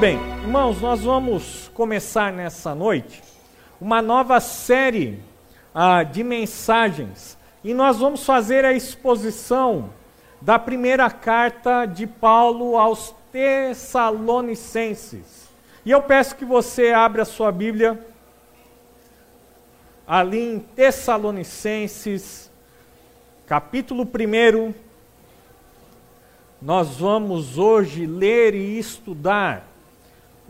bem, irmãos, nós vamos começar nessa noite uma nova série ah, de mensagens e nós vamos fazer a exposição da primeira carta de Paulo aos Tessalonicenses. E eu peço que você abra a sua Bíblia ali em Tessalonicenses, capítulo 1. Nós vamos hoje ler e estudar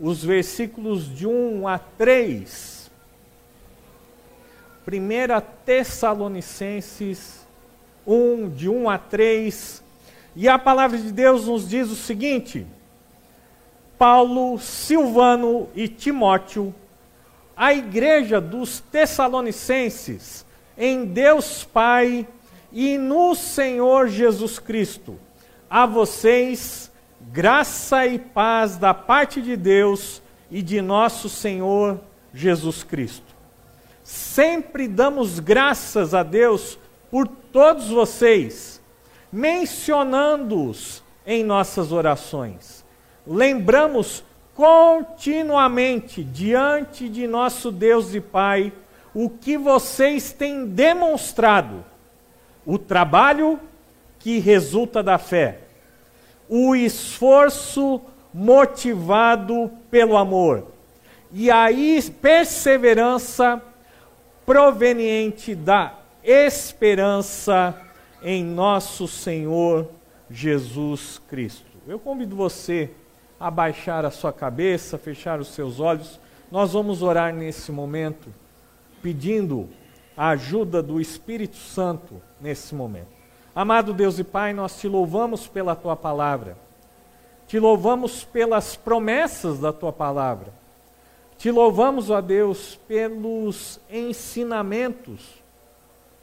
os versículos de 1 a 3. 1 Tessalonicenses 1, de 1 a 3. E a palavra de Deus nos diz o seguinte: Paulo, Silvano e Timóteo, a igreja dos Tessalonicenses, em Deus Pai e no Senhor Jesus Cristo, a vocês graça e paz da parte de Deus e de nosso Senhor Jesus Cristo. Sempre damos graças a Deus por todos vocês, mencionando-os em nossas orações. Lembramos continuamente diante de nosso Deus e Pai o que vocês têm demonstrado, o trabalho que resulta da fé o esforço motivado pelo amor e a perseverança proveniente da esperança em nosso Senhor Jesus Cristo. Eu convido você a baixar a sua cabeça, fechar os seus olhos. Nós vamos orar nesse momento, pedindo a ajuda do Espírito Santo nesse momento. Amado Deus e Pai, nós te louvamos pela tua palavra. Te louvamos pelas promessas da tua palavra. Te louvamos, ó Deus, pelos ensinamentos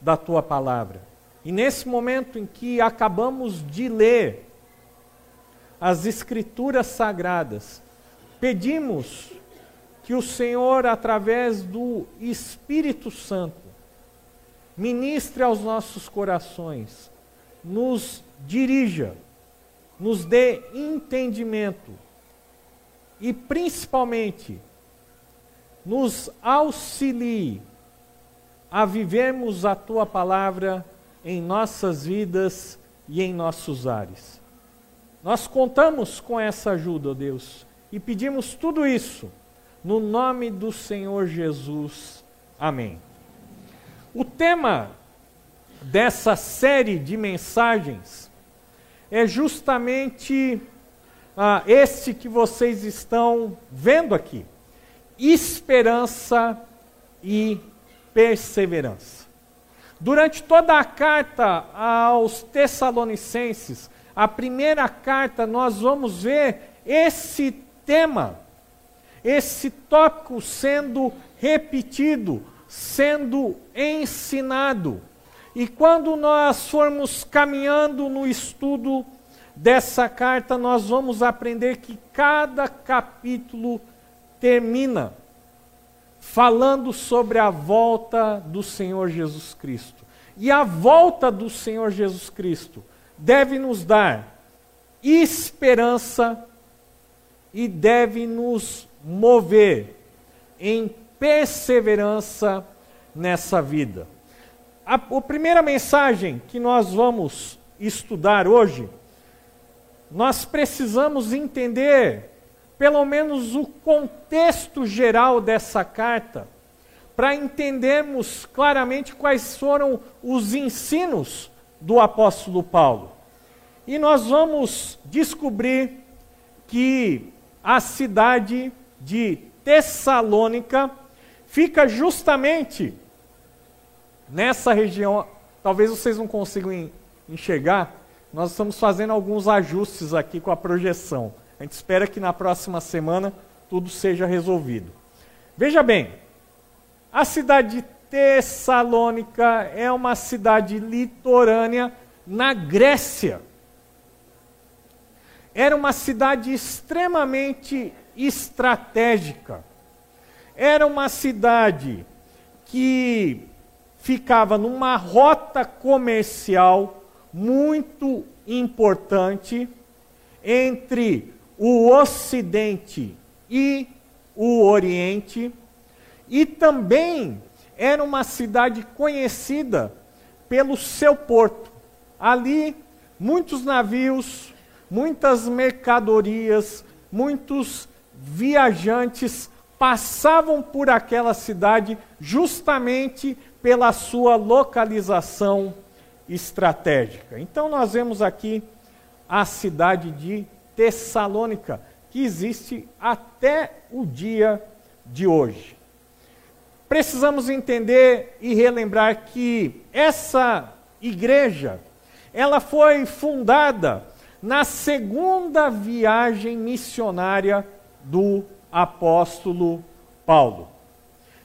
da tua palavra. E nesse momento em que acabamos de ler as Escrituras sagradas, pedimos que o Senhor, através do Espírito Santo, ministre aos nossos corações nos dirija, nos dê entendimento e, principalmente, nos auxilie a vivermos a tua palavra em nossas vidas e em nossos ares. Nós contamos com essa ajuda, Deus, e pedimos tudo isso no nome do Senhor Jesus. Amém. O tema dessa série de mensagens é justamente ah, esse que vocês estão vendo aqui: esperança e perseverança. Durante toda a carta aos Tessalonicenses, a primeira carta, nós vamos ver esse tema, esse tópico sendo repetido, sendo ensinado. E quando nós formos caminhando no estudo dessa carta, nós vamos aprender que cada capítulo termina falando sobre a volta do Senhor Jesus Cristo. E a volta do Senhor Jesus Cristo deve nos dar esperança e deve nos mover em perseverança nessa vida. A, a primeira mensagem que nós vamos estudar hoje, nós precisamos entender pelo menos o contexto geral dessa carta, para entendermos claramente quais foram os ensinos do apóstolo Paulo. E nós vamos descobrir que a cidade de Tessalônica fica justamente Nessa região, talvez vocês não consigam enxergar, nós estamos fazendo alguns ajustes aqui com a projeção. A gente espera que na próxima semana tudo seja resolvido. Veja bem, a cidade de Tessalônica é uma cidade litorânea na Grécia. Era uma cidade extremamente estratégica. Era uma cidade que ficava numa rota comercial muito importante entre o Ocidente e o Oriente, e também era uma cidade conhecida pelo seu porto. Ali, muitos navios, muitas mercadorias, muitos viajantes passavam por aquela cidade justamente pela sua localização estratégica. Então, nós vemos aqui a cidade de Tessalônica, que existe até o dia de hoje. Precisamos entender e relembrar que essa igreja, ela foi fundada na segunda viagem missionária do apóstolo Paulo.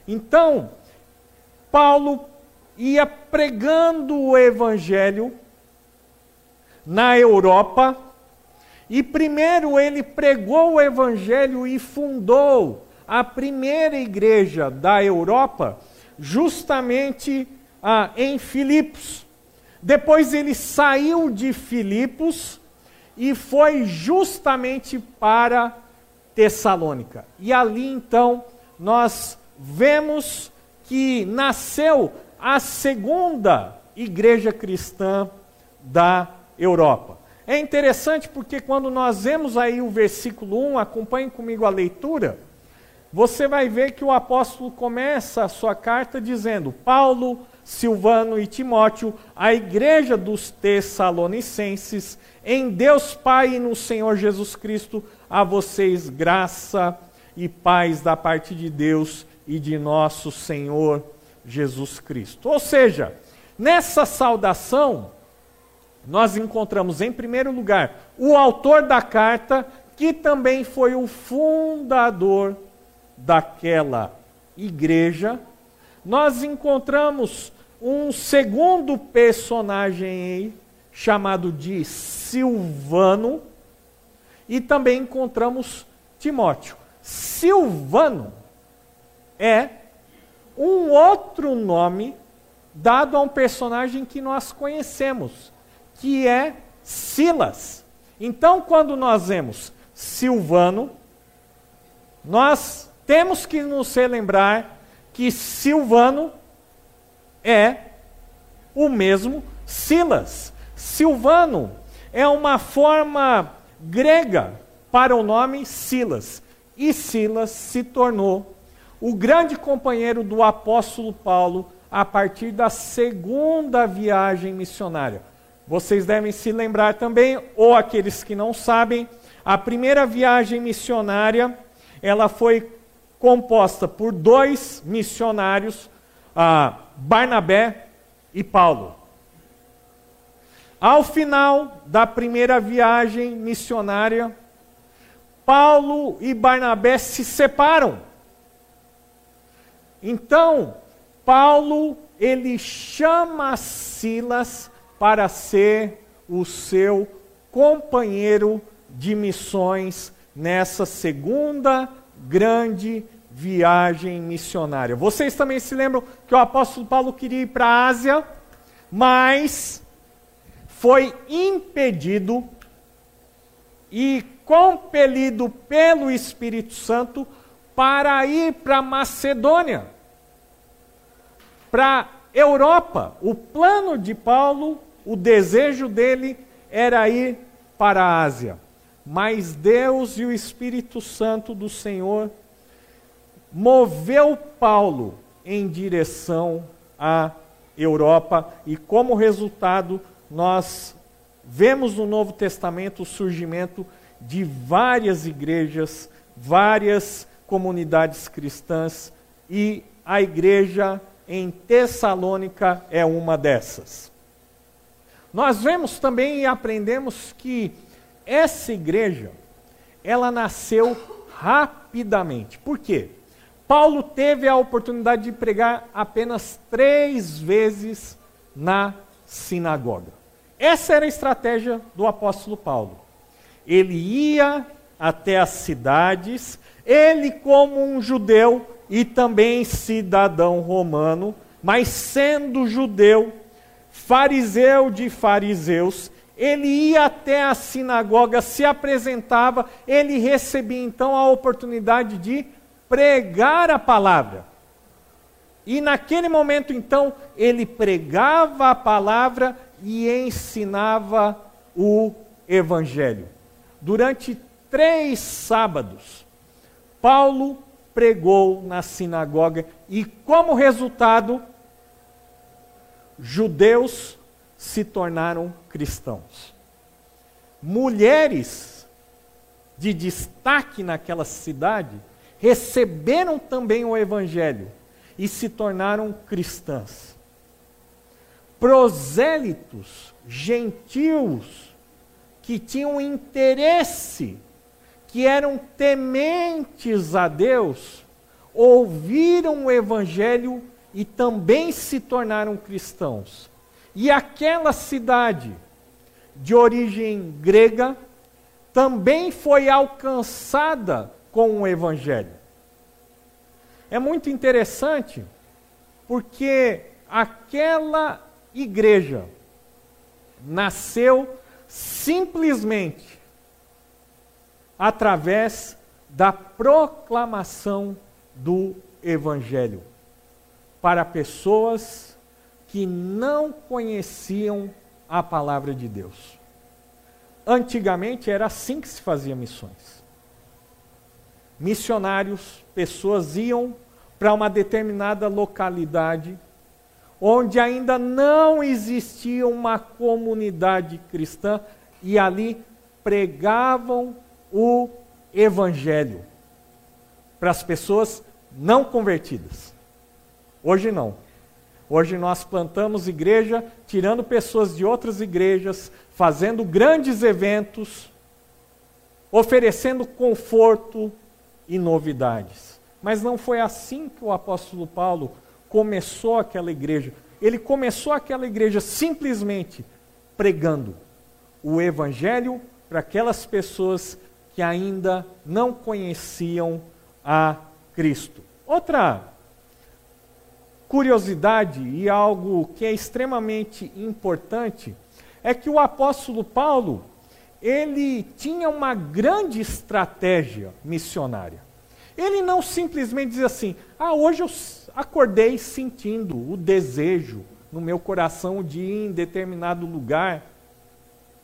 Então, Paulo ia pregando o evangelho na Europa, e primeiro ele pregou o evangelho e fundou a primeira igreja da Europa, justamente ah, em Filipos. Depois ele saiu de Filipos e foi justamente para Tessalônica. E ali então nós vemos que nasceu a segunda igreja cristã da Europa. É interessante porque quando nós vemos aí o versículo 1, acompanhe comigo a leitura, você vai ver que o apóstolo começa a sua carta dizendo: Paulo, Silvano e Timóteo, a igreja dos Tessalonicenses, em Deus Pai e no Senhor Jesus Cristo, a vocês graça e paz da parte de Deus e de nosso Senhor Jesus Cristo. Ou seja, nessa saudação, nós encontramos, em primeiro lugar, o autor da carta, que também foi o fundador daquela igreja. Nós encontramos um segundo personagem aí, chamado de Silvano, e também encontramos Timóteo. Silvano é um outro nome dado a um personagem que nós conhecemos, que é Silas. Então, quando nós vemos Silvano, nós temos que nos relembrar que Silvano é o mesmo Silas. Silvano é uma forma grega para o nome Silas. E Silas se tornou o grande companheiro do apóstolo Paulo a partir da segunda viagem missionária. Vocês devem se lembrar também, ou aqueles que não sabem, a primeira viagem missionária, ela foi composta por dois missionários, ah, Barnabé e Paulo. Ao final da primeira viagem missionária, Paulo e Barnabé se separam. Então, Paulo, ele chama Silas para ser o seu companheiro de missões nessa segunda grande viagem missionária. Vocês também se lembram que o apóstolo Paulo queria ir para a Ásia, mas foi impedido e compelido pelo Espírito Santo para ir para Macedônia para Europa. O plano de Paulo, o desejo dele era ir para a Ásia. Mas Deus e o Espírito Santo do Senhor moveu Paulo em direção à Europa e como resultado nós vemos no Novo Testamento o surgimento de várias igrejas, várias comunidades cristãs e a igreja em Tessalônica é uma dessas. Nós vemos também e aprendemos que essa igreja, ela nasceu rapidamente. Por quê? Paulo teve a oportunidade de pregar apenas três vezes na sinagoga. Essa era a estratégia do apóstolo Paulo. Ele ia até as cidades, ele, como um judeu, e também cidadão romano, mas sendo judeu, fariseu de fariseus, ele ia até a sinagoga, se apresentava, ele recebia então a oportunidade de pregar a palavra. E naquele momento então, ele pregava a palavra e ensinava o evangelho. Durante três sábados, Paulo pregou na sinagoga e, como resultado, judeus se tornaram cristãos. Mulheres de destaque naquela cidade receberam também o evangelho e se tornaram cristãs. Prosélitos, gentios, que tinham interesse, que eram tementes a Deus, ouviram o evangelho e também se tornaram cristãos. E aquela cidade de origem grega também foi alcançada com o evangelho. É muito interessante porque aquela igreja nasceu simplesmente através da proclamação do Evangelho para pessoas que não conheciam a palavra de Deus. Antigamente era assim que se fazia missões. Missionários, pessoas iam para uma determinada localidade onde ainda não existia uma comunidade cristã e ali pregavam o evangelho para as pessoas não convertidas. Hoje não. Hoje nós plantamos igreja, tirando pessoas de outras igrejas, fazendo grandes eventos, oferecendo conforto e novidades. Mas não foi assim que o apóstolo Paulo começou aquela igreja. Ele começou aquela igreja simplesmente pregando o evangelho para aquelas pessoas que ainda não conheciam a Cristo. Outra curiosidade e algo que é extremamente importante é que o apóstolo Paulo, ele tinha uma grande estratégia missionária. Ele não simplesmente diz assim: ah, hoje eu acordei sentindo o desejo no meu coração de ir em determinado lugar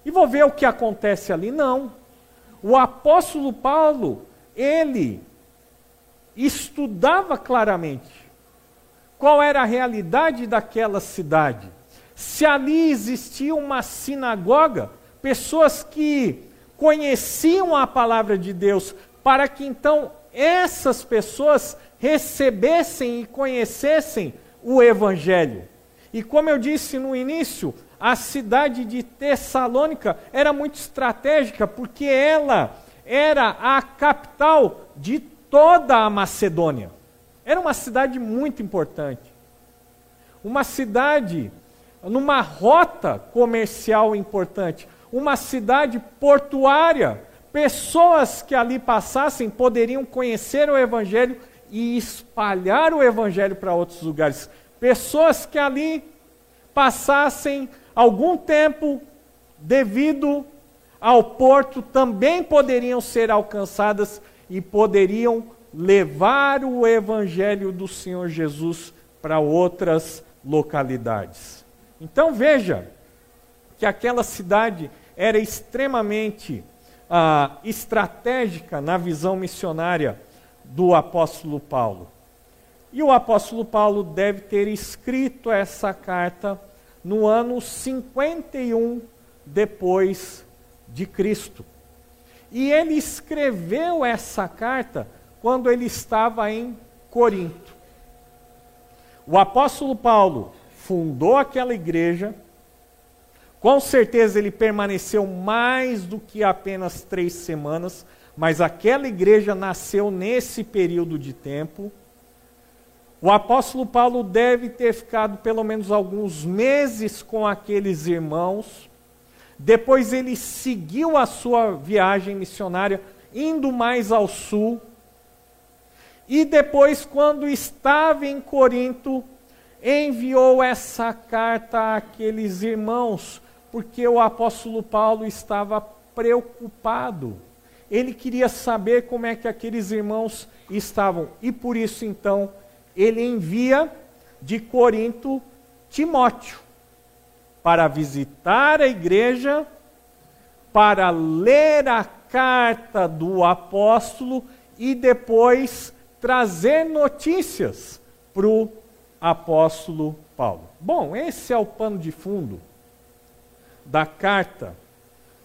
e vou ver o que acontece ali. Não. O apóstolo Paulo, ele estudava claramente qual era a realidade daquela cidade. Se ali existia uma sinagoga, pessoas que conheciam a palavra de Deus, para que então essas pessoas recebessem e conhecessem o Evangelho. E como eu disse no início, a cidade de Tessalônica era muito estratégica, porque ela era a capital de toda a Macedônia. Era uma cidade muito importante. Uma cidade numa rota comercial importante. Uma cidade portuária pessoas que ali passassem poderiam conhecer o Evangelho e espalhar o Evangelho para outros lugares. Pessoas que ali passassem algum tempo devido ao porto também poderiam ser alcançadas e poderiam levar o Evangelho do Senhor Jesus para outras localidades. Então veja que aquela cidade era extremamente ah, estratégica na visão missionária do apóstolo Paulo. E o apóstolo Paulo deve ter escrito essa carta no ano 51 depois de Cristo. E ele escreveu essa carta quando ele estava em Corinto. O apóstolo Paulo fundou aquela igreja, com certeza ele permaneceu mais do que apenas três semanas, mas aquela igreja nasceu nesse período de tempo. O apóstolo Paulo deve ter ficado pelo menos alguns meses com aqueles irmãos. Depois ele seguiu a sua viagem missionária, indo mais ao sul. E depois, quando estava em Corinto, enviou essa carta àqueles irmãos porque o apóstolo Paulo estava preocupado. Ele queria saber como é que aqueles irmãos estavam. E por isso, então, ele envia de Corinto Timóteo para visitar a igreja, para ler a carta do apóstolo e depois trazer notícias para o apóstolo Paulo. Bom, esse é o pano de fundo da carta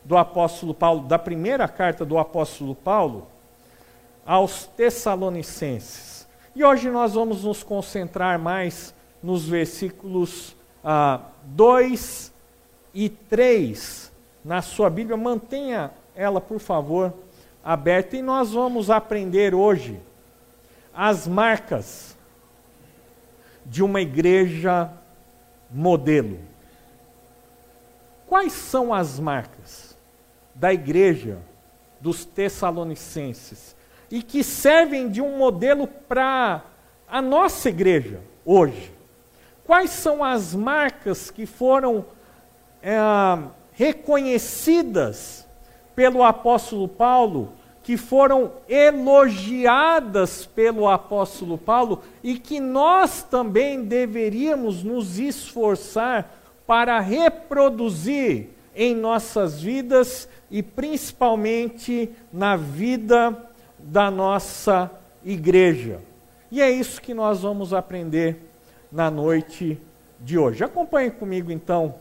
do apóstolo Paulo, da primeira carta do apóstolo Paulo aos Tessalonicenses. E hoje nós vamos nos concentrar mais nos versículos ah, 2 e 3 na sua Bíblia. Mantenha ela, por favor, aberta e nós vamos aprender hoje as marcas de uma igreja modelo. Quais são as marcas da igreja dos Tessalonicenses e que servem de um modelo para a nossa igreja hoje? Quais são as marcas que foram é, reconhecidas pelo apóstolo Paulo, que foram elogiadas pelo apóstolo Paulo e que nós também deveríamos nos esforçar para reproduzir em nossas vidas e principalmente na vida da nossa igreja. E é isso que nós vamos aprender na noite de hoje. Acompanhe comigo então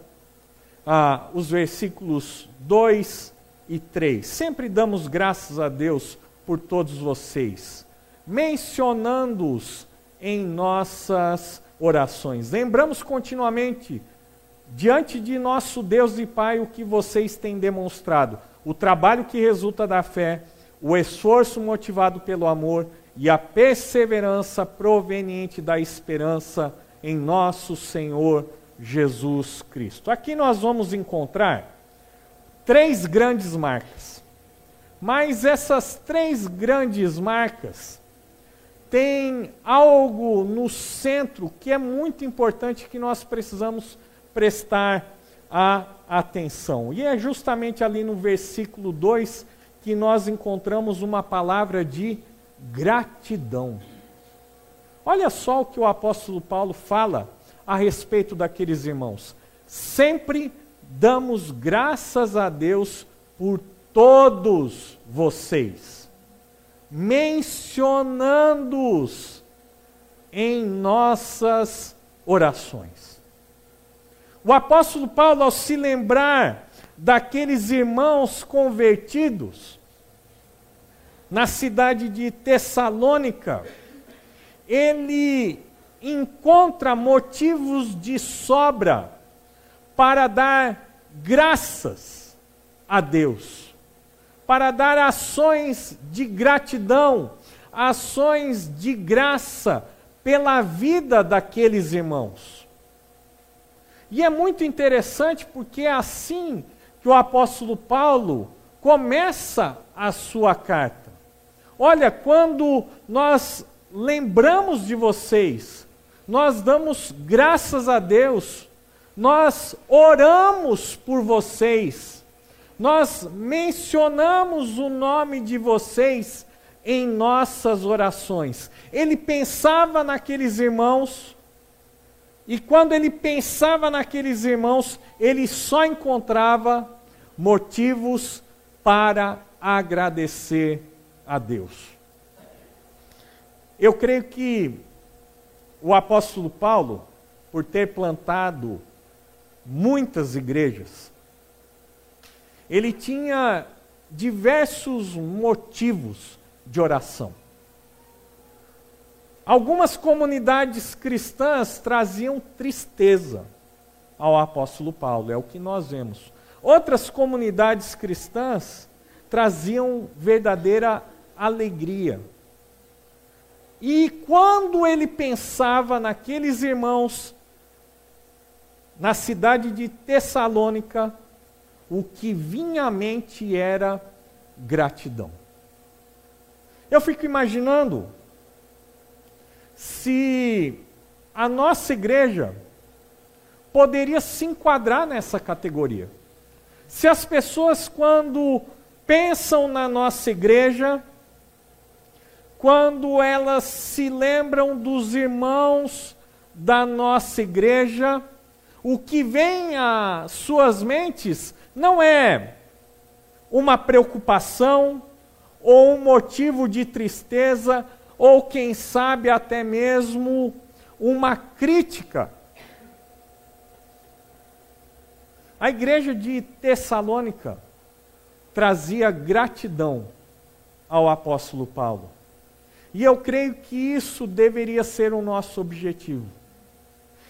ah, os versículos 2 e 3. Sempre damos graças a Deus por todos vocês, mencionando-os em nossas orações. Lembramos continuamente, diante de nosso Deus e Pai, o que vocês têm demonstrado: o trabalho que resulta da fé, o esforço motivado pelo amor e a perseverança proveniente da esperança em nosso Senhor Jesus Cristo. Aqui nós vamos encontrar três grandes marcas. Mas essas três grandes marcas têm algo no centro que é muito importante que nós precisamos prestar a atenção. E é justamente ali no versículo 2 que nós encontramos uma palavra de gratidão. Olha só o que o apóstolo Paulo fala a respeito daqueles irmãos. Sempre damos graças a Deus por todos vocês, mencionando-os em nossas orações. O apóstolo Paulo, ao se lembrar daqueles irmãos convertidos na cidade de Tessalônica, ele encontra motivos de sobra para dar graças a Deus, para dar ações de gratidão, ações de graça pela vida daqueles irmãos. E é muito interessante porque assim que o apóstolo Paulo começa a sua carta. Olha, quando nós lembramos de vocês, nós damos graças a Deus nós oramos por vocês, nós mencionamos o nome de vocês em nossas orações. Ele pensava naqueles irmãos, e quando ele pensava naqueles irmãos, ele só encontrava motivos para agradecer a Deus. Eu creio que o apóstolo Paulo, por ter plantado muitas igrejas. Ele tinha diversos motivos de oração. Algumas comunidades cristãs traziam tristeza ao apóstolo Paulo, é o que nós vemos. Outras comunidades cristãs traziam verdadeira alegria. E quando ele pensava naqueles irmãos na cidade de Tessalônica, o que vinha à mente era gratidão. Eu fico imaginando se a nossa igreja poderia se enquadrar nessa categoria. Se as pessoas, quando pensam na nossa igreja, quando elas se lembram dos irmãos da nossa igreja, o que vem às suas mentes não é uma preocupação ou um motivo de tristeza, ou quem sabe até mesmo uma crítica. A igreja de Tessalônica trazia gratidão ao apóstolo Paulo. E eu creio que isso deveria ser o nosso objetivo.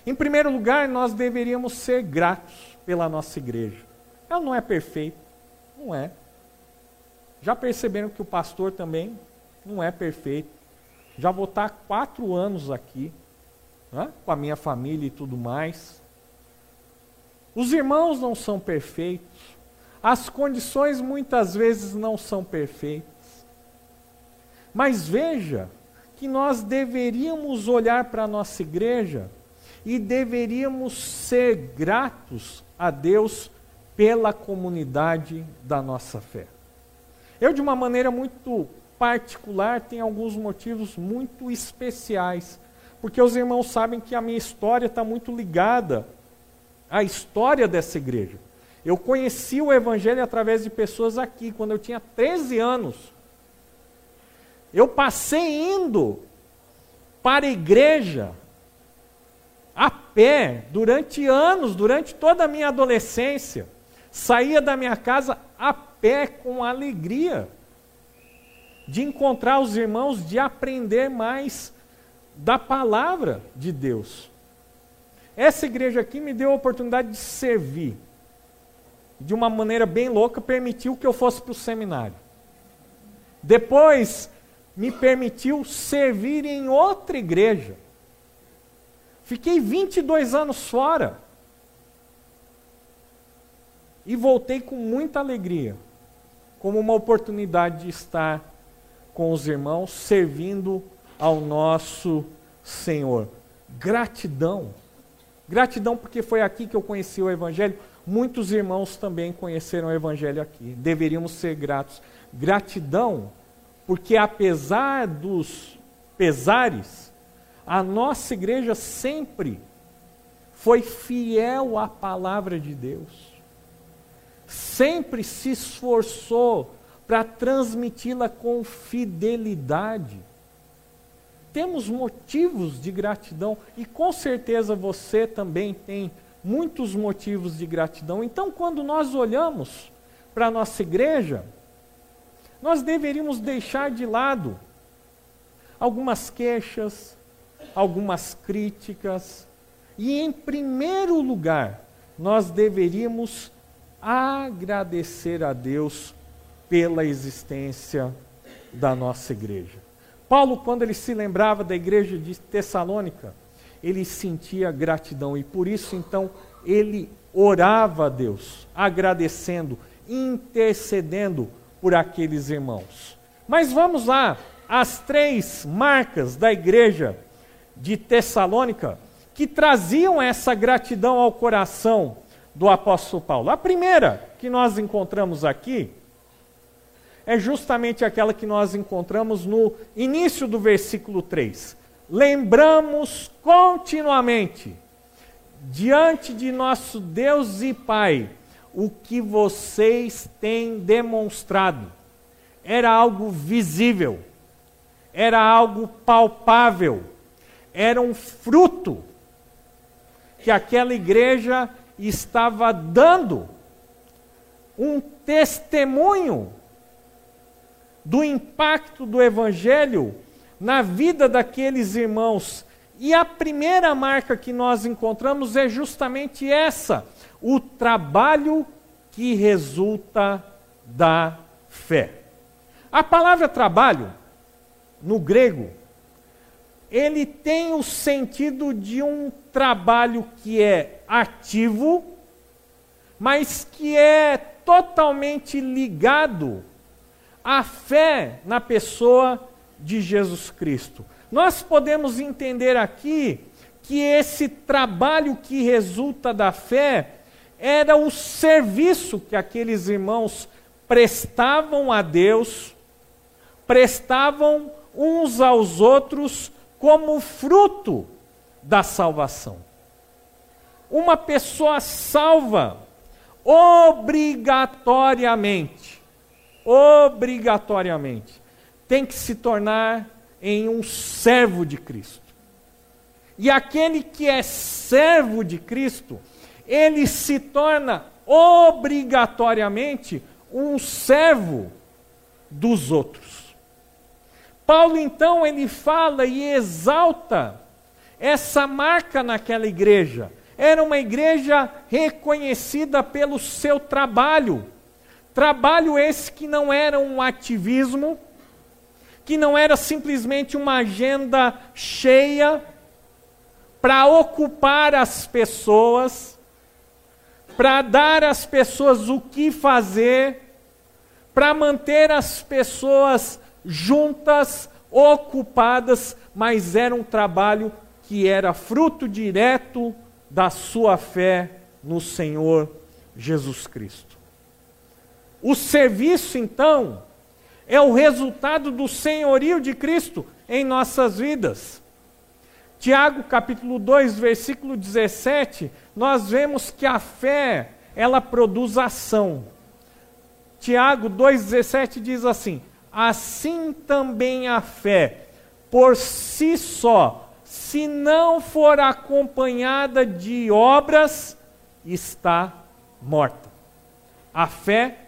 Em primeiro lugar, nós deveríamos ser gratos pela nossa igreja. Ela não é perfeita, não é. Já perceberam que o pastor também não é perfeito. Já vou estar quatro anos aqui, né, com a minha família e tudo mais. Os irmãos não são perfeitos. As condições muitas vezes não são perfeitas. Mas veja que nós deveríamos olhar para a nossa igreja e deveríamos ser gratos a Deus pela comunidade da nossa fé. Eu, de uma maneira muito particular, tenho alguns motivos muito especiais, porque os irmãos sabem que a minha história está muito ligada à história dessa igreja. Eu conheci o Evangelho através de pessoas aqui, quando eu tinha 13 anos. Eu passei indo para a igreja a pé durante anos, durante toda a minha adolescência. Saía da minha casa a pé com alegria de encontrar os irmãos, de aprender mais da palavra de Deus. Essa igreja aqui me deu a oportunidade de servir. De uma maneira bem louca, permitiu que eu fosse para o seminário. Depois, me permitiu servir em outra igreja. Fiquei 22 anos fora. E voltei com muita alegria, como uma oportunidade de estar com os irmãos, servindo ao nosso Senhor. Gratidão. Gratidão porque foi aqui que eu conheci o Evangelho. Muitos irmãos também conheceram o Evangelho aqui. Deveríamos ser gratos. Gratidão porque, apesar dos pesares, a nossa igreja sempre foi fiel à palavra de Deus. Sempre se esforçou para transmiti-la com fidelidade. Temos motivos de gratidão e com certeza você também tem muitos motivos de gratidão. Então, quando nós olhamos para a nossa igreja, nós deveríamos deixar de lado algumas queixas, algumas críticas, e em primeiro lugar, nós deveríamos agradecer a Deus pela existência da nossa igreja. Paulo, quando ele se lembrava da igreja de Tessalônica, ele sentia gratidão e por isso então ele orava a Deus, agradecendo, intercedendo por aqueles irmãos. Mas vamos lá, as três marcas da igreja de Tessalônica que traziam essa gratidão ao coração do apóstolo Paulo. A primeira que nós encontramos aqui é justamente aquela que nós encontramos no início do versículo 3. Lembramos continuamente, diante de nosso Deus e Pai, o que vocês têm demonstrado. Era algo visível, era algo palpável, era um fruto que aquela igreja estava dando, um testemunho do impacto do Evangelho na vida daqueles irmãos. E a primeira marca que nós encontramos é justamente essa: o trabalho que resulta da fé. A palavra trabalho, no grego, ele tem o sentido de um trabalho que é ativo, mas que é totalmente ligado a fé na pessoa de Jesus Cristo. Nós podemos entender aqui que esse trabalho que resulta da fé era o serviço que aqueles irmãos prestavam a Deus, prestavam uns aos outros como fruto da salvação. Uma pessoa salva obrigatoriamente, obrigatoriamente, tem que se tornar em um servo de Cristo. E aquele que é servo de Cristo, ele se torna obrigatoriamente um servo dos outros. Paulo então ele fala e exalta essa marca naquela igreja. Era uma igreja reconhecida pelo seu trabalho. Trabalho esse que não era um ativismo, que não era simplesmente uma agenda cheia para ocupar as pessoas, para dar às pessoas o que fazer, para manter as pessoas juntas, ocupadas, mas era um trabalho que era fruto direto da sua fé no Senhor Jesus Cristo. O serviço, então, é o resultado do senhorio de Cristo em nossas vidas. Tiago capítulo 2, versículo 17, nós vemos que a fé, ela produz ação. Tiago 2,17 diz assim: Assim também a fé, por si só, se não for acompanhada de obras, está morta. A fé,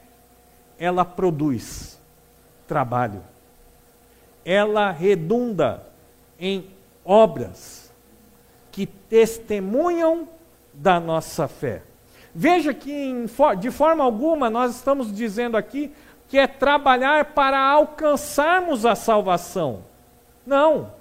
ela produz trabalho. Ela redunda em obras que testemunham da nossa fé. Veja que em, de forma alguma nós estamos dizendo aqui que é trabalhar para alcançarmos a salvação. Não.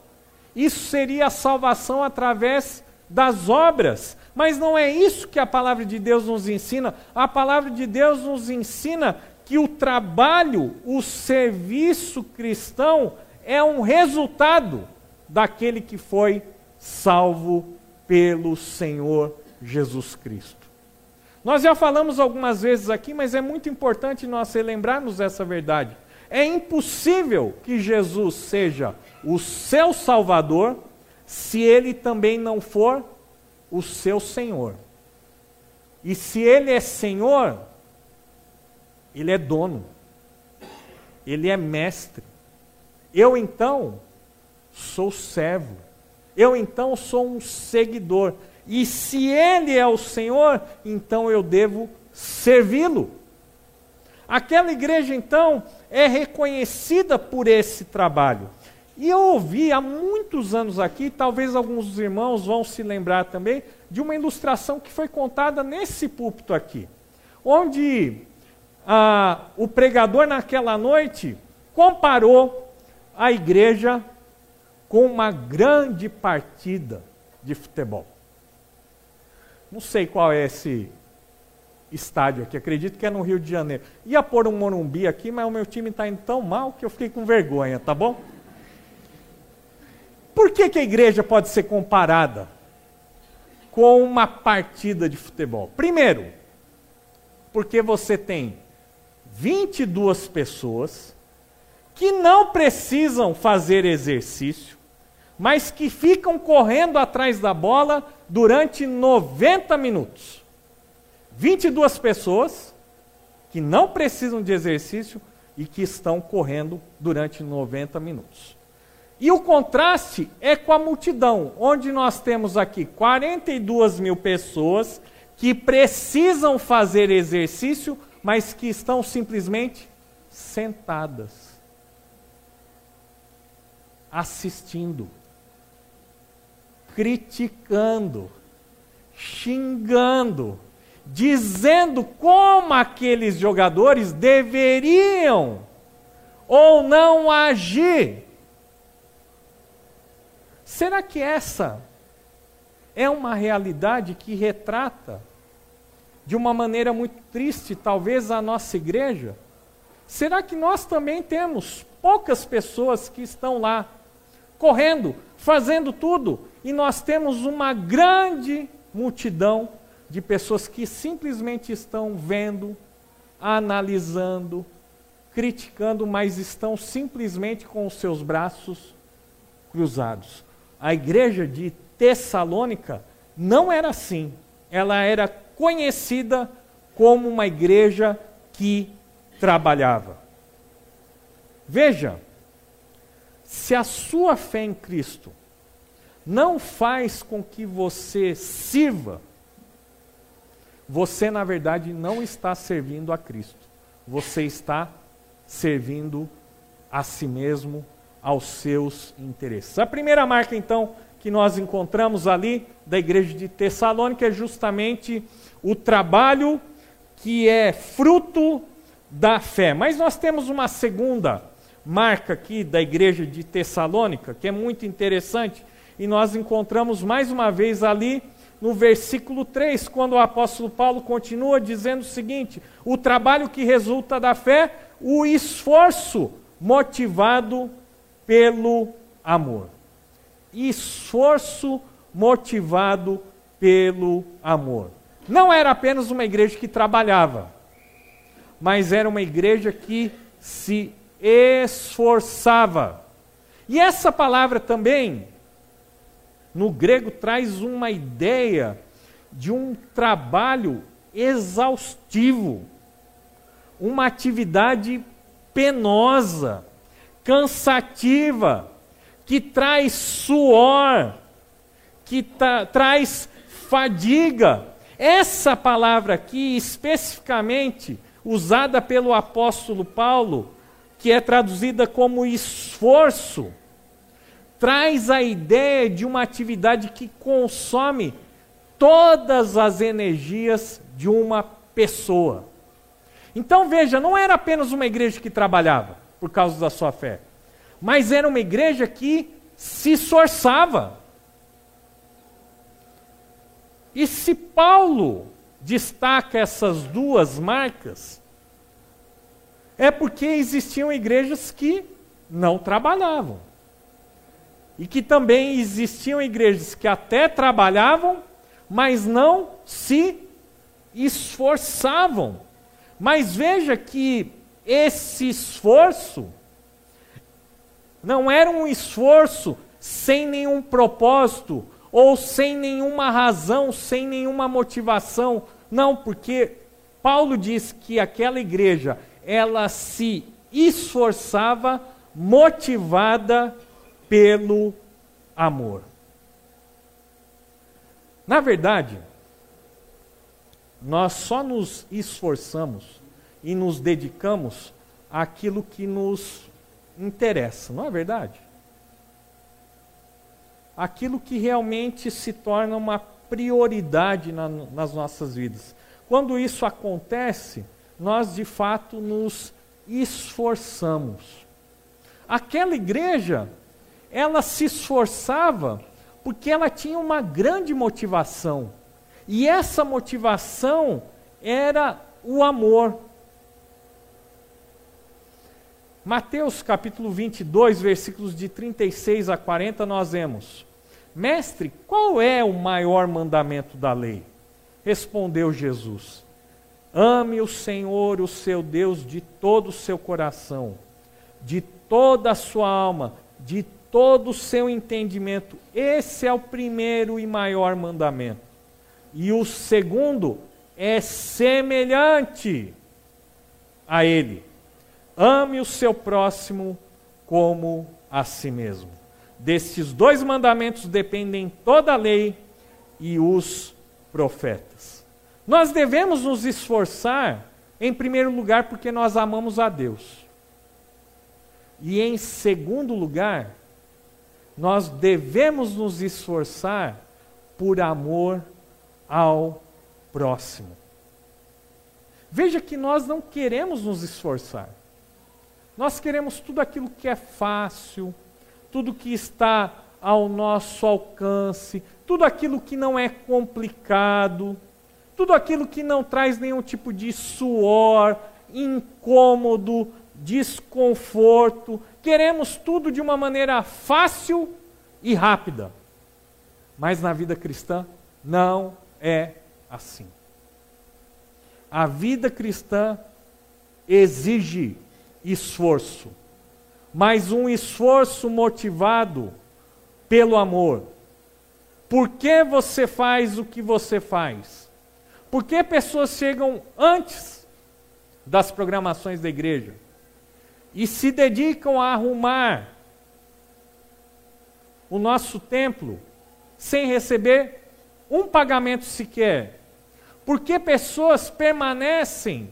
Isso seria a salvação através das obras. Mas não é isso que a palavra de Deus nos ensina. A palavra de Deus nos ensina que o trabalho, o serviço cristão é um resultado daquele que foi salvo pelo Senhor Jesus Cristo. Nós já falamos algumas vezes aqui, mas é muito importante nós relembrarmos essa verdade. É impossível que Jesus seja o seu Salvador se ele também não for o seu Senhor. E se ele é Senhor, ele é dono, ele é mestre. Eu então sou servo, eu então sou um seguidor. E se ele é o Senhor, então eu devo servi-lo. Aquela igreja então é reconhecida por esse trabalho. E eu ouvi há muitos anos aqui, talvez alguns irmãos vão se lembrar também, de uma ilustração que foi contada nesse púlpito aqui, onde ah, o pregador naquela noite comparou a igreja com uma grande partida de futebol. Não sei qual é esse estádio aqui, acredito que é no Rio de Janeiro. Ia pôr um Morumbi aqui, mas o meu time está indo tão mal que eu fiquei com vergonha, tá bom? Por que, que a igreja pode ser comparada com uma partida de futebol? Primeiro, porque você tem 22 pessoas que não precisam fazer exercício, mas que ficam correndo atrás da bola durante 90 minutos. 22 pessoas que não precisam de exercício e que estão correndo durante 90 minutos. E o contraste é com a multidão, onde nós temos aqui 42 mil pessoas que precisam fazer exercício, mas que estão simplesmente sentadas, assistindo, criticando, xingando, dizendo como aqueles jogadores deveriam ou não agir. Será que essa é uma realidade que retrata de uma maneira muito triste, talvez, a nossa igreja? Será que nós também temos poucas pessoas que estão lá, correndo, fazendo tudo, e nós temos uma grande multidão de pessoas que simplesmente estão vendo, analisando, criticando, mas estão simplesmente com os seus braços cruzados. A igreja de Tessalônica não era assim. Ela era conhecida como uma igreja que trabalhava. Veja, se a sua fé em Cristo não faz com que você sirva, você na verdade não está servindo a Cristo. Você está servindo a si mesmo, aos seus interesses. A primeira marca então que nós encontramos ali da igreja de Tessalônica é justamente o trabalho que é fruto da fé. Mas nós temos uma segunda marca aqui da igreja de Tessalônica, que é muito interessante, e nós encontramos mais uma vez ali no versículo 3, quando o apóstolo Paulo continua dizendo o seguinte: o trabalho que resulta da fé, o esforço motivado pelo amor. Esforço motivado pelo amor. Não era apenas uma igreja que trabalhava, mas era uma igreja que se esforçava. E essa palavra também, no grego, traz uma ideia de um trabalho exaustivo, uma atividade penosa, cansativa, que traz suor, que traz fadiga. Essa palavra aqui, especificamente usada pelo apóstolo Paulo, que é traduzida como esforço, traz a ideia de uma atividade que consome todas as energias de uma pessoa. Então veja, não era apenas uma igreja que trabalhava por causa da sua fé, mas era uma igreja que se esforçava. E se Paulo destaca essas duas marcas, é porque existiam igrejas que não trabalhavam. E que também existiam igrejas que até trabalhavam, mas não se esforçavam. Mas veja que esse esforço não era um esforço sem nenhum propósito, ou sem nenhuma razão, sem nenhuma motivação. Não, porque Paulo diz que aquela igreja ela se esforçava motivada pelo amor. Na verdade, nós só nos esforçamos e nos dedicamos àquilo que nos interessa, não é verdade? Aquilo que realmente se torna uma prioridade na, nas nossas vidas. Quando isso acontece, nós de fato nos esforçamos. Aquela igreja, ela se esforçava porque ela tinha uma grande motivação. E essa motivação era o amor. Mateus capítulo 22, versículos de 36 a 40, nós vemos: Mestre, qual é o maior mandamento da lei? Respondeu Jesus: Ame o Senhor, o seu Deus, de todo o seu coração, de toda a sua alma, de todo o seu entendimento. Esse é o primeiro e maior mandamento. E o segundo é semelhante a ele. Ame o seu próximo como a si mesmo. Destes dois mandamentos dependem toda a lei e os profetas. Nós devemos nos esforçar, em primeiro lugar, porque nós amamos a Deus. E em segundo lugar, nós devemos nos esforçar por amor ao próximo. Veja que nós não queremos nos esforçar. Nós queremos tudo aquilo que é fácil, tudo que está ao nosso alcance, tudo aquilo que não é complicado tudo aquilo que não traz nenhum tipo de suor, incômodo, desconforto. Queremos tudo de uma maneira fácil e rápida. Mas na vida cristã não é assim. A vida cristã exige esforço, mas um esforço motivado pelo amor. Por que você faz o que você faz? Por que pessoas chegam antes das programações da igreja e se dedicam a arrumar o nosso templo sem receber um pagamento sequer? Por que pessoas permanecem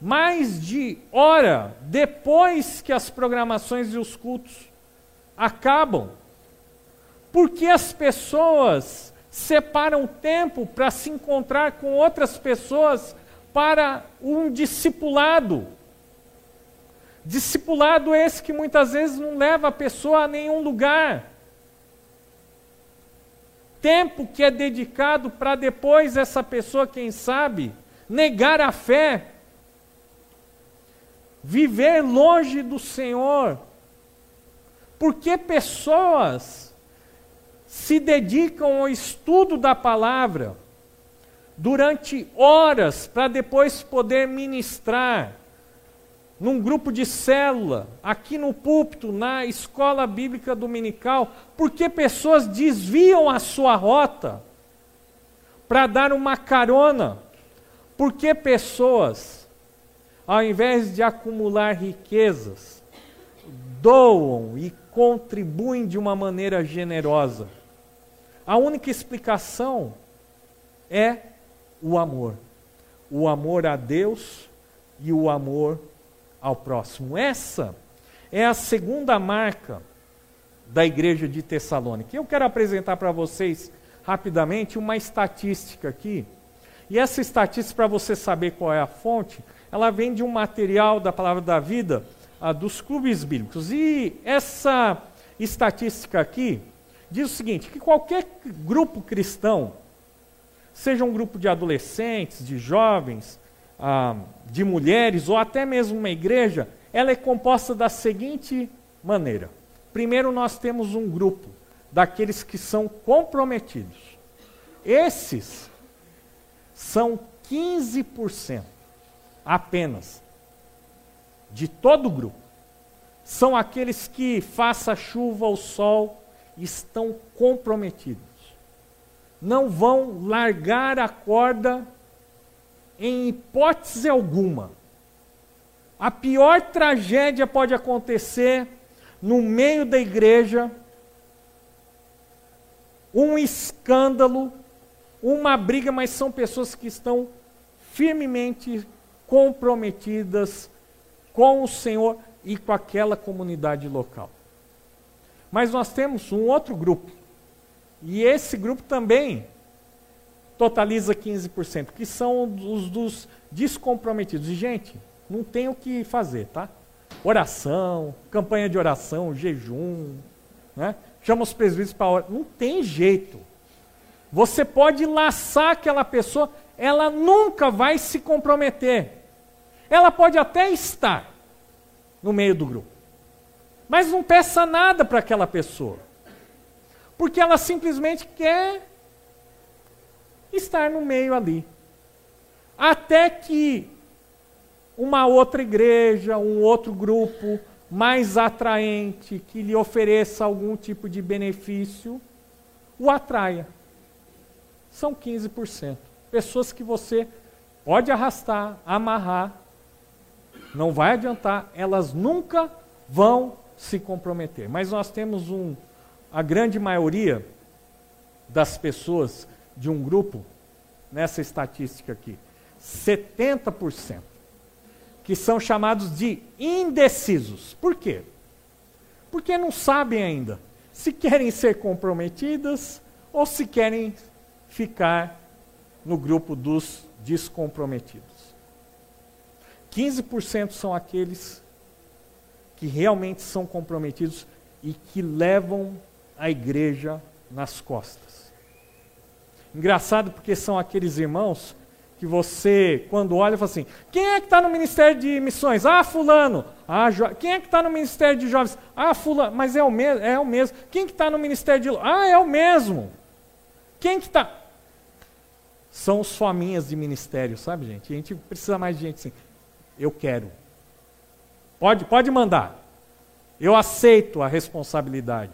mais de hora depois que as programações e os cultos acabam? Por que as pessoas separam tempo para se encontrar com outras pessoas para um discipulado? Discipulado esse que muitas vezes não leva a pessoa a nenhum lugar. Tempo que é dedicado para depois essa pessoa, quem sabe, negar a fé, viver longe do Senhor. Porque pessoas se dedicam ao estudo da palavra durante horas para depois poder ministrar num grupo de célula, aqui no púlpito, na escola bíblica dominical, porque pessoas desviam a sua rota para dar uma carona. Porque pessoas, ao invés de acumular riquezas, doam e contribuem de uma maneira generosa. A única explicação é o amor. O amor a Deus e o amor ao próximo. Essa é a segunda marca da igreja de Tessalônica. Eu quero apresentar para vocês rapidamente uma estatística aqui. E essa estatística, para você saber qual é a fonte, ela vem de um material da Palavra da Vida dos clubes bíblicos. E essa estatística aqui diz o seguinte: que qualquer grupo cristão, seja um grupo de adolescentes, de jovens, ah, de mulheres ou até mesmo uma igreja, ela é composta da seguinte maneira: primeiro, nós temos um grupo daqueles que são comprometidos. Esses são 15% apenas de todo o grupo. São aqueles que, faça chuva ou sol, estão comprometidos. Não vão largar a corda em hipótese alguma. A pior tragédia pode acontecer no meio da igreja, um escândalo, uma briga, mas são pessoas que estão firmemente comprometidas com o Senhor e com aquela comunidade local. Mas nós temos um outro grupo, e esse grupo também totaliza 15%, que são os dos descomprometidos. E, gente, não tem o que fazer, tá? Oração, campanha de oração, jejum, né? chama os presbíteros para orar. Não tem jeito. Você pode laçar aquela pessoa, ela nunca vai se comprometer. Ela pode até estar no meio do grupo, mas não peça nada para aquela pessoa, porque ela simplesmente quer estar no meio ali. Até que uma outra igreja, um outro grupo mais atraente, que lhe ofereça algum tipo de benefício, o atraia. São 15%. Pessoas que você pode arrastar, amarrar, não vai adiantar, elas nunca vão se comprometer. Mas nós temos um, a grande maioria das pessoas de um grupo, nessa estatística aqui, 70%, que são chamados de indecisos. Por quê? Porque não sabem ainda se querem ser comprometidas ou se querem ficar no grupo dos descomprometidos. 15% são aqueles que realmente são comprometidos e que levam a igreja nas costas. Engraçado porque são aqueles irmãos que você, quando olha, fala assim: quem é que está no Ministério de Missões? Ah, Fulano. Ah, jo... Quem é que está no Ministério de Jovens? Ah, fula, mas é o, me... é o mesmo. Quem que está no Ministério de... Ah, é o mesmo. Quem que está... São os fominhas de ministério, sabe, gente? A gente precisa mais de gente assim. Eu quero. Pode, pode mandar. Eu aceito a responsabilidade.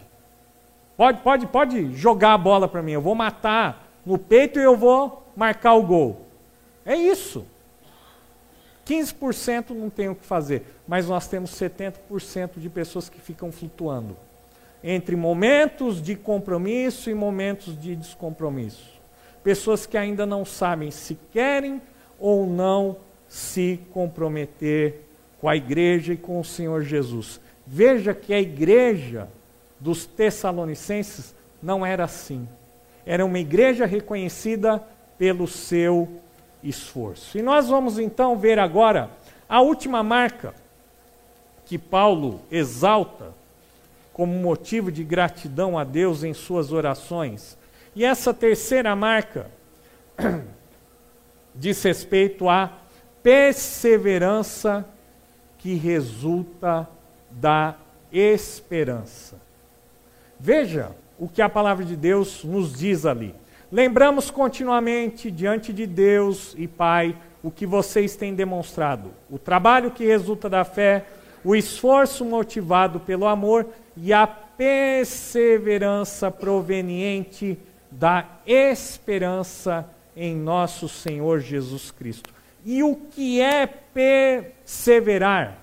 Pode, pode, pode jogar a bola para mim. Eu vou matar no peito e eu vou marcar o gol. É isso. 15% não tem o que fazer, mas nós temos 70% de pessoas que ficam flutuando entre momentos de compromisso e momentos de descompromisso. Pessoas que ainda não sabem se querem ou não se comprometer com a igreja e com o Senhor Jesus. Veja que a igreja dos Tessalonicenses não era assim. Era uma igreja reconhecida pelo seu esforço. E nós vamos então ver agora a última marca que Paulo exalta como motivo de gratidão a Deus em suas orações. E essa terceira marca diz respeito à perseverança que resulta da esperança. Veja o que a palavra de Deus nos diz ali. Lembramos continuamente diante de Deus e Pai o que vocês têm demonstrado: o trabalho que resulta da fé, o esforço motivado pelo amor e a perseverança proveniente da esperança em nosso Senhor Jesus Cristo. E o que é perseverar?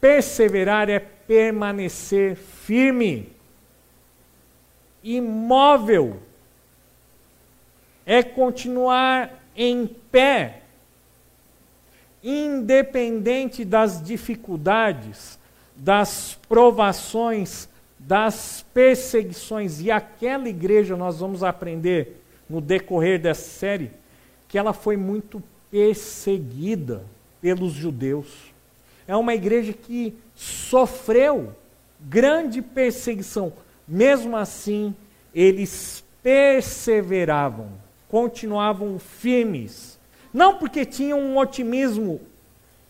Perseverar é permanecer firme imóvel, é continuar em pé, independente das dificuldades, das provações, das perseguições. E aquela igreja, nós vamos aprender no decorrer dessa série, que ela foi muito perseguida pelos judeus. É uma igreja que sofreu grande perseguição mesmo assim, eles perseveravam, continuavam firmes. Não porque tinham um otimismo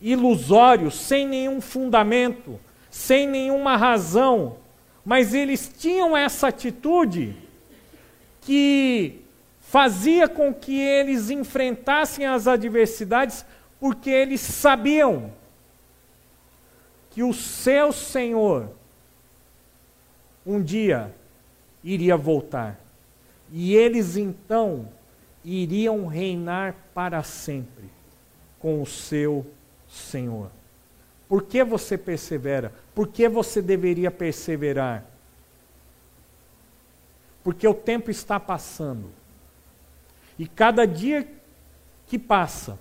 ilusório, sem nenhum fundamento, sem nenhuma razão, mas eles tinham essa atitude que fazia com que eles enfrentassem as adversidades, porque eles sabiam que o seu Senhor um dia iria voltar. E eles então iriam reinar para sempre com o seu Senhor. Por que você persevera? Por que você deveria perseverar? Porque o tempo está passando. E cada dia que passa,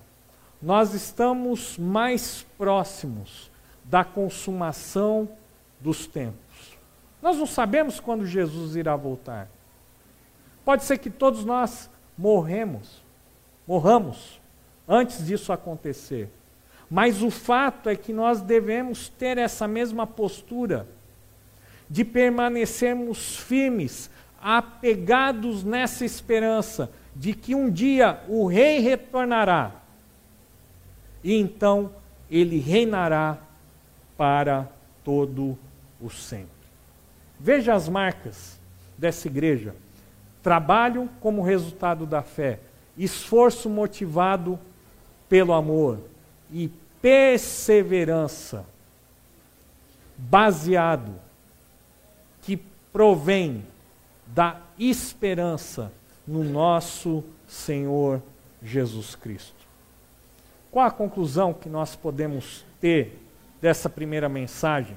nós estamos mais próximos da consumação dos tempos. Nós não sabemos quando Jesus irá voltar. Pode ser que todos nós morremos, morramos antes disso acontecer. Mas o fato é que nós devemos ter essa mesma postura de permanecermos firmes, apegados nessa esperança de que um dia o rei retornará. E então ele reinará para todo o sempre. Veja as marcas dessa igreja: trabalho como resultado da fé, esforço motivado pelo amor e perseverança, baseado, que provém da esperança no nosso Senhor Jesus Cristo. Qual a conclusão que nós podemos ter dessa primeira mensagem?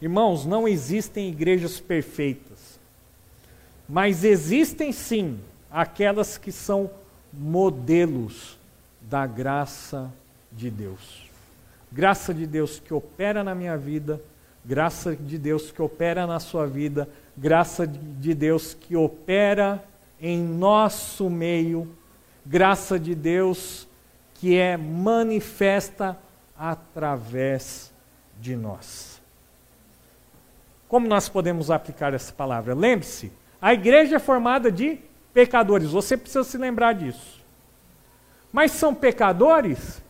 Irmãos, não existem igrejas perfeitas, mas existem sim aquelas que são modelos da graça de Deus. Graça de Deus que opera na minha vida, graça de Deus que opera na sua vida, graça de Deus que opera em nosso meio, graça de Deus que é manifesta através de nós. Como nós podemos aplicar essa palavra? Lembre-se, a igreja é formada de pecadores, você precisa se lembrar disso. Mas são pecadores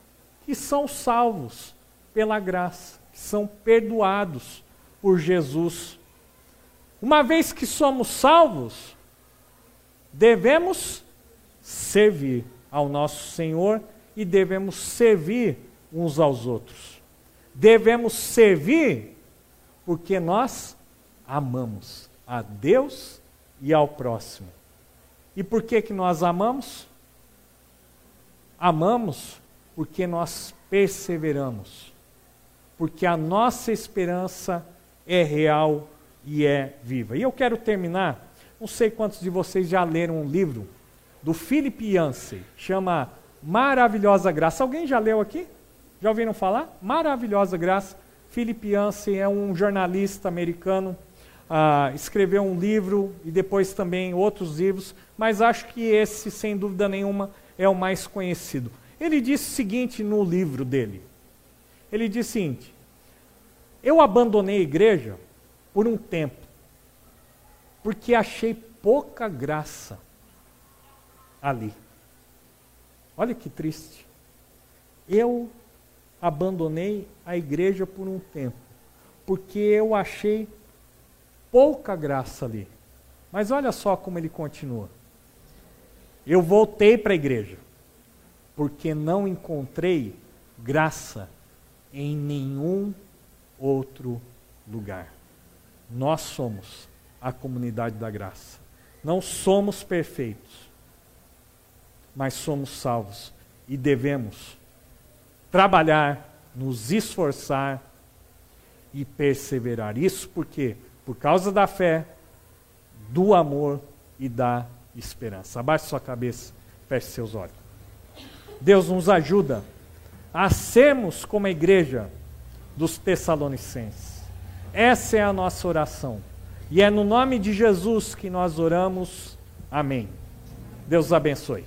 que são salvos pela graça, que são perdoados por Jesus. Uma vez que somos salvos, devemos servir ao nosso Senhor e devemos servir uns aos outros. Devemos servir porque nós amamos a Deus e ao próximo. E por que que nós amamos? Amamos porque nós perseveramos. Porque a nossa esperança é real e é viva. E eu quero terminar, não sei quantos de vocês já leram um livro do Philip Yancey, chama Maravilhosa Graça. Alguém já leu aqui? Já ouviram falar? Maravilhosa Graça. Philip Yancey é um jornalista americano, ah, escreveu um livro e depois também outros livros, mas acho que esse, sem dúvida nenhuma, é o mais conhecido. Ele disse o seguinte no livro dele. Ele disse o seguinte: Eu abandonei a igreja por um tempo, porque achei pouca graça ali. Olha que triste. Eu abandonei a igreja por um tempo, porque eu achei pouca graça ali. Mas olha só como ele continua. Eu voltei para a igreja, porque não encontrei graça em nenhum outro lugar. Nós somos a comunidade da graça. Não somos perfeitos, mas somos salvos e devemos trabalhar, nos esforçar e perseverar. Isso porque por causa da fé, do amor e da esperança. Abaixe sua cabeça, feche seus olhos. Deus nos ajuda a sermos como a igreja dos Tessalonicenses. Essa é a nossa oração. E é no nome de Jesus que nós oramos. Amém. Deus abençoe.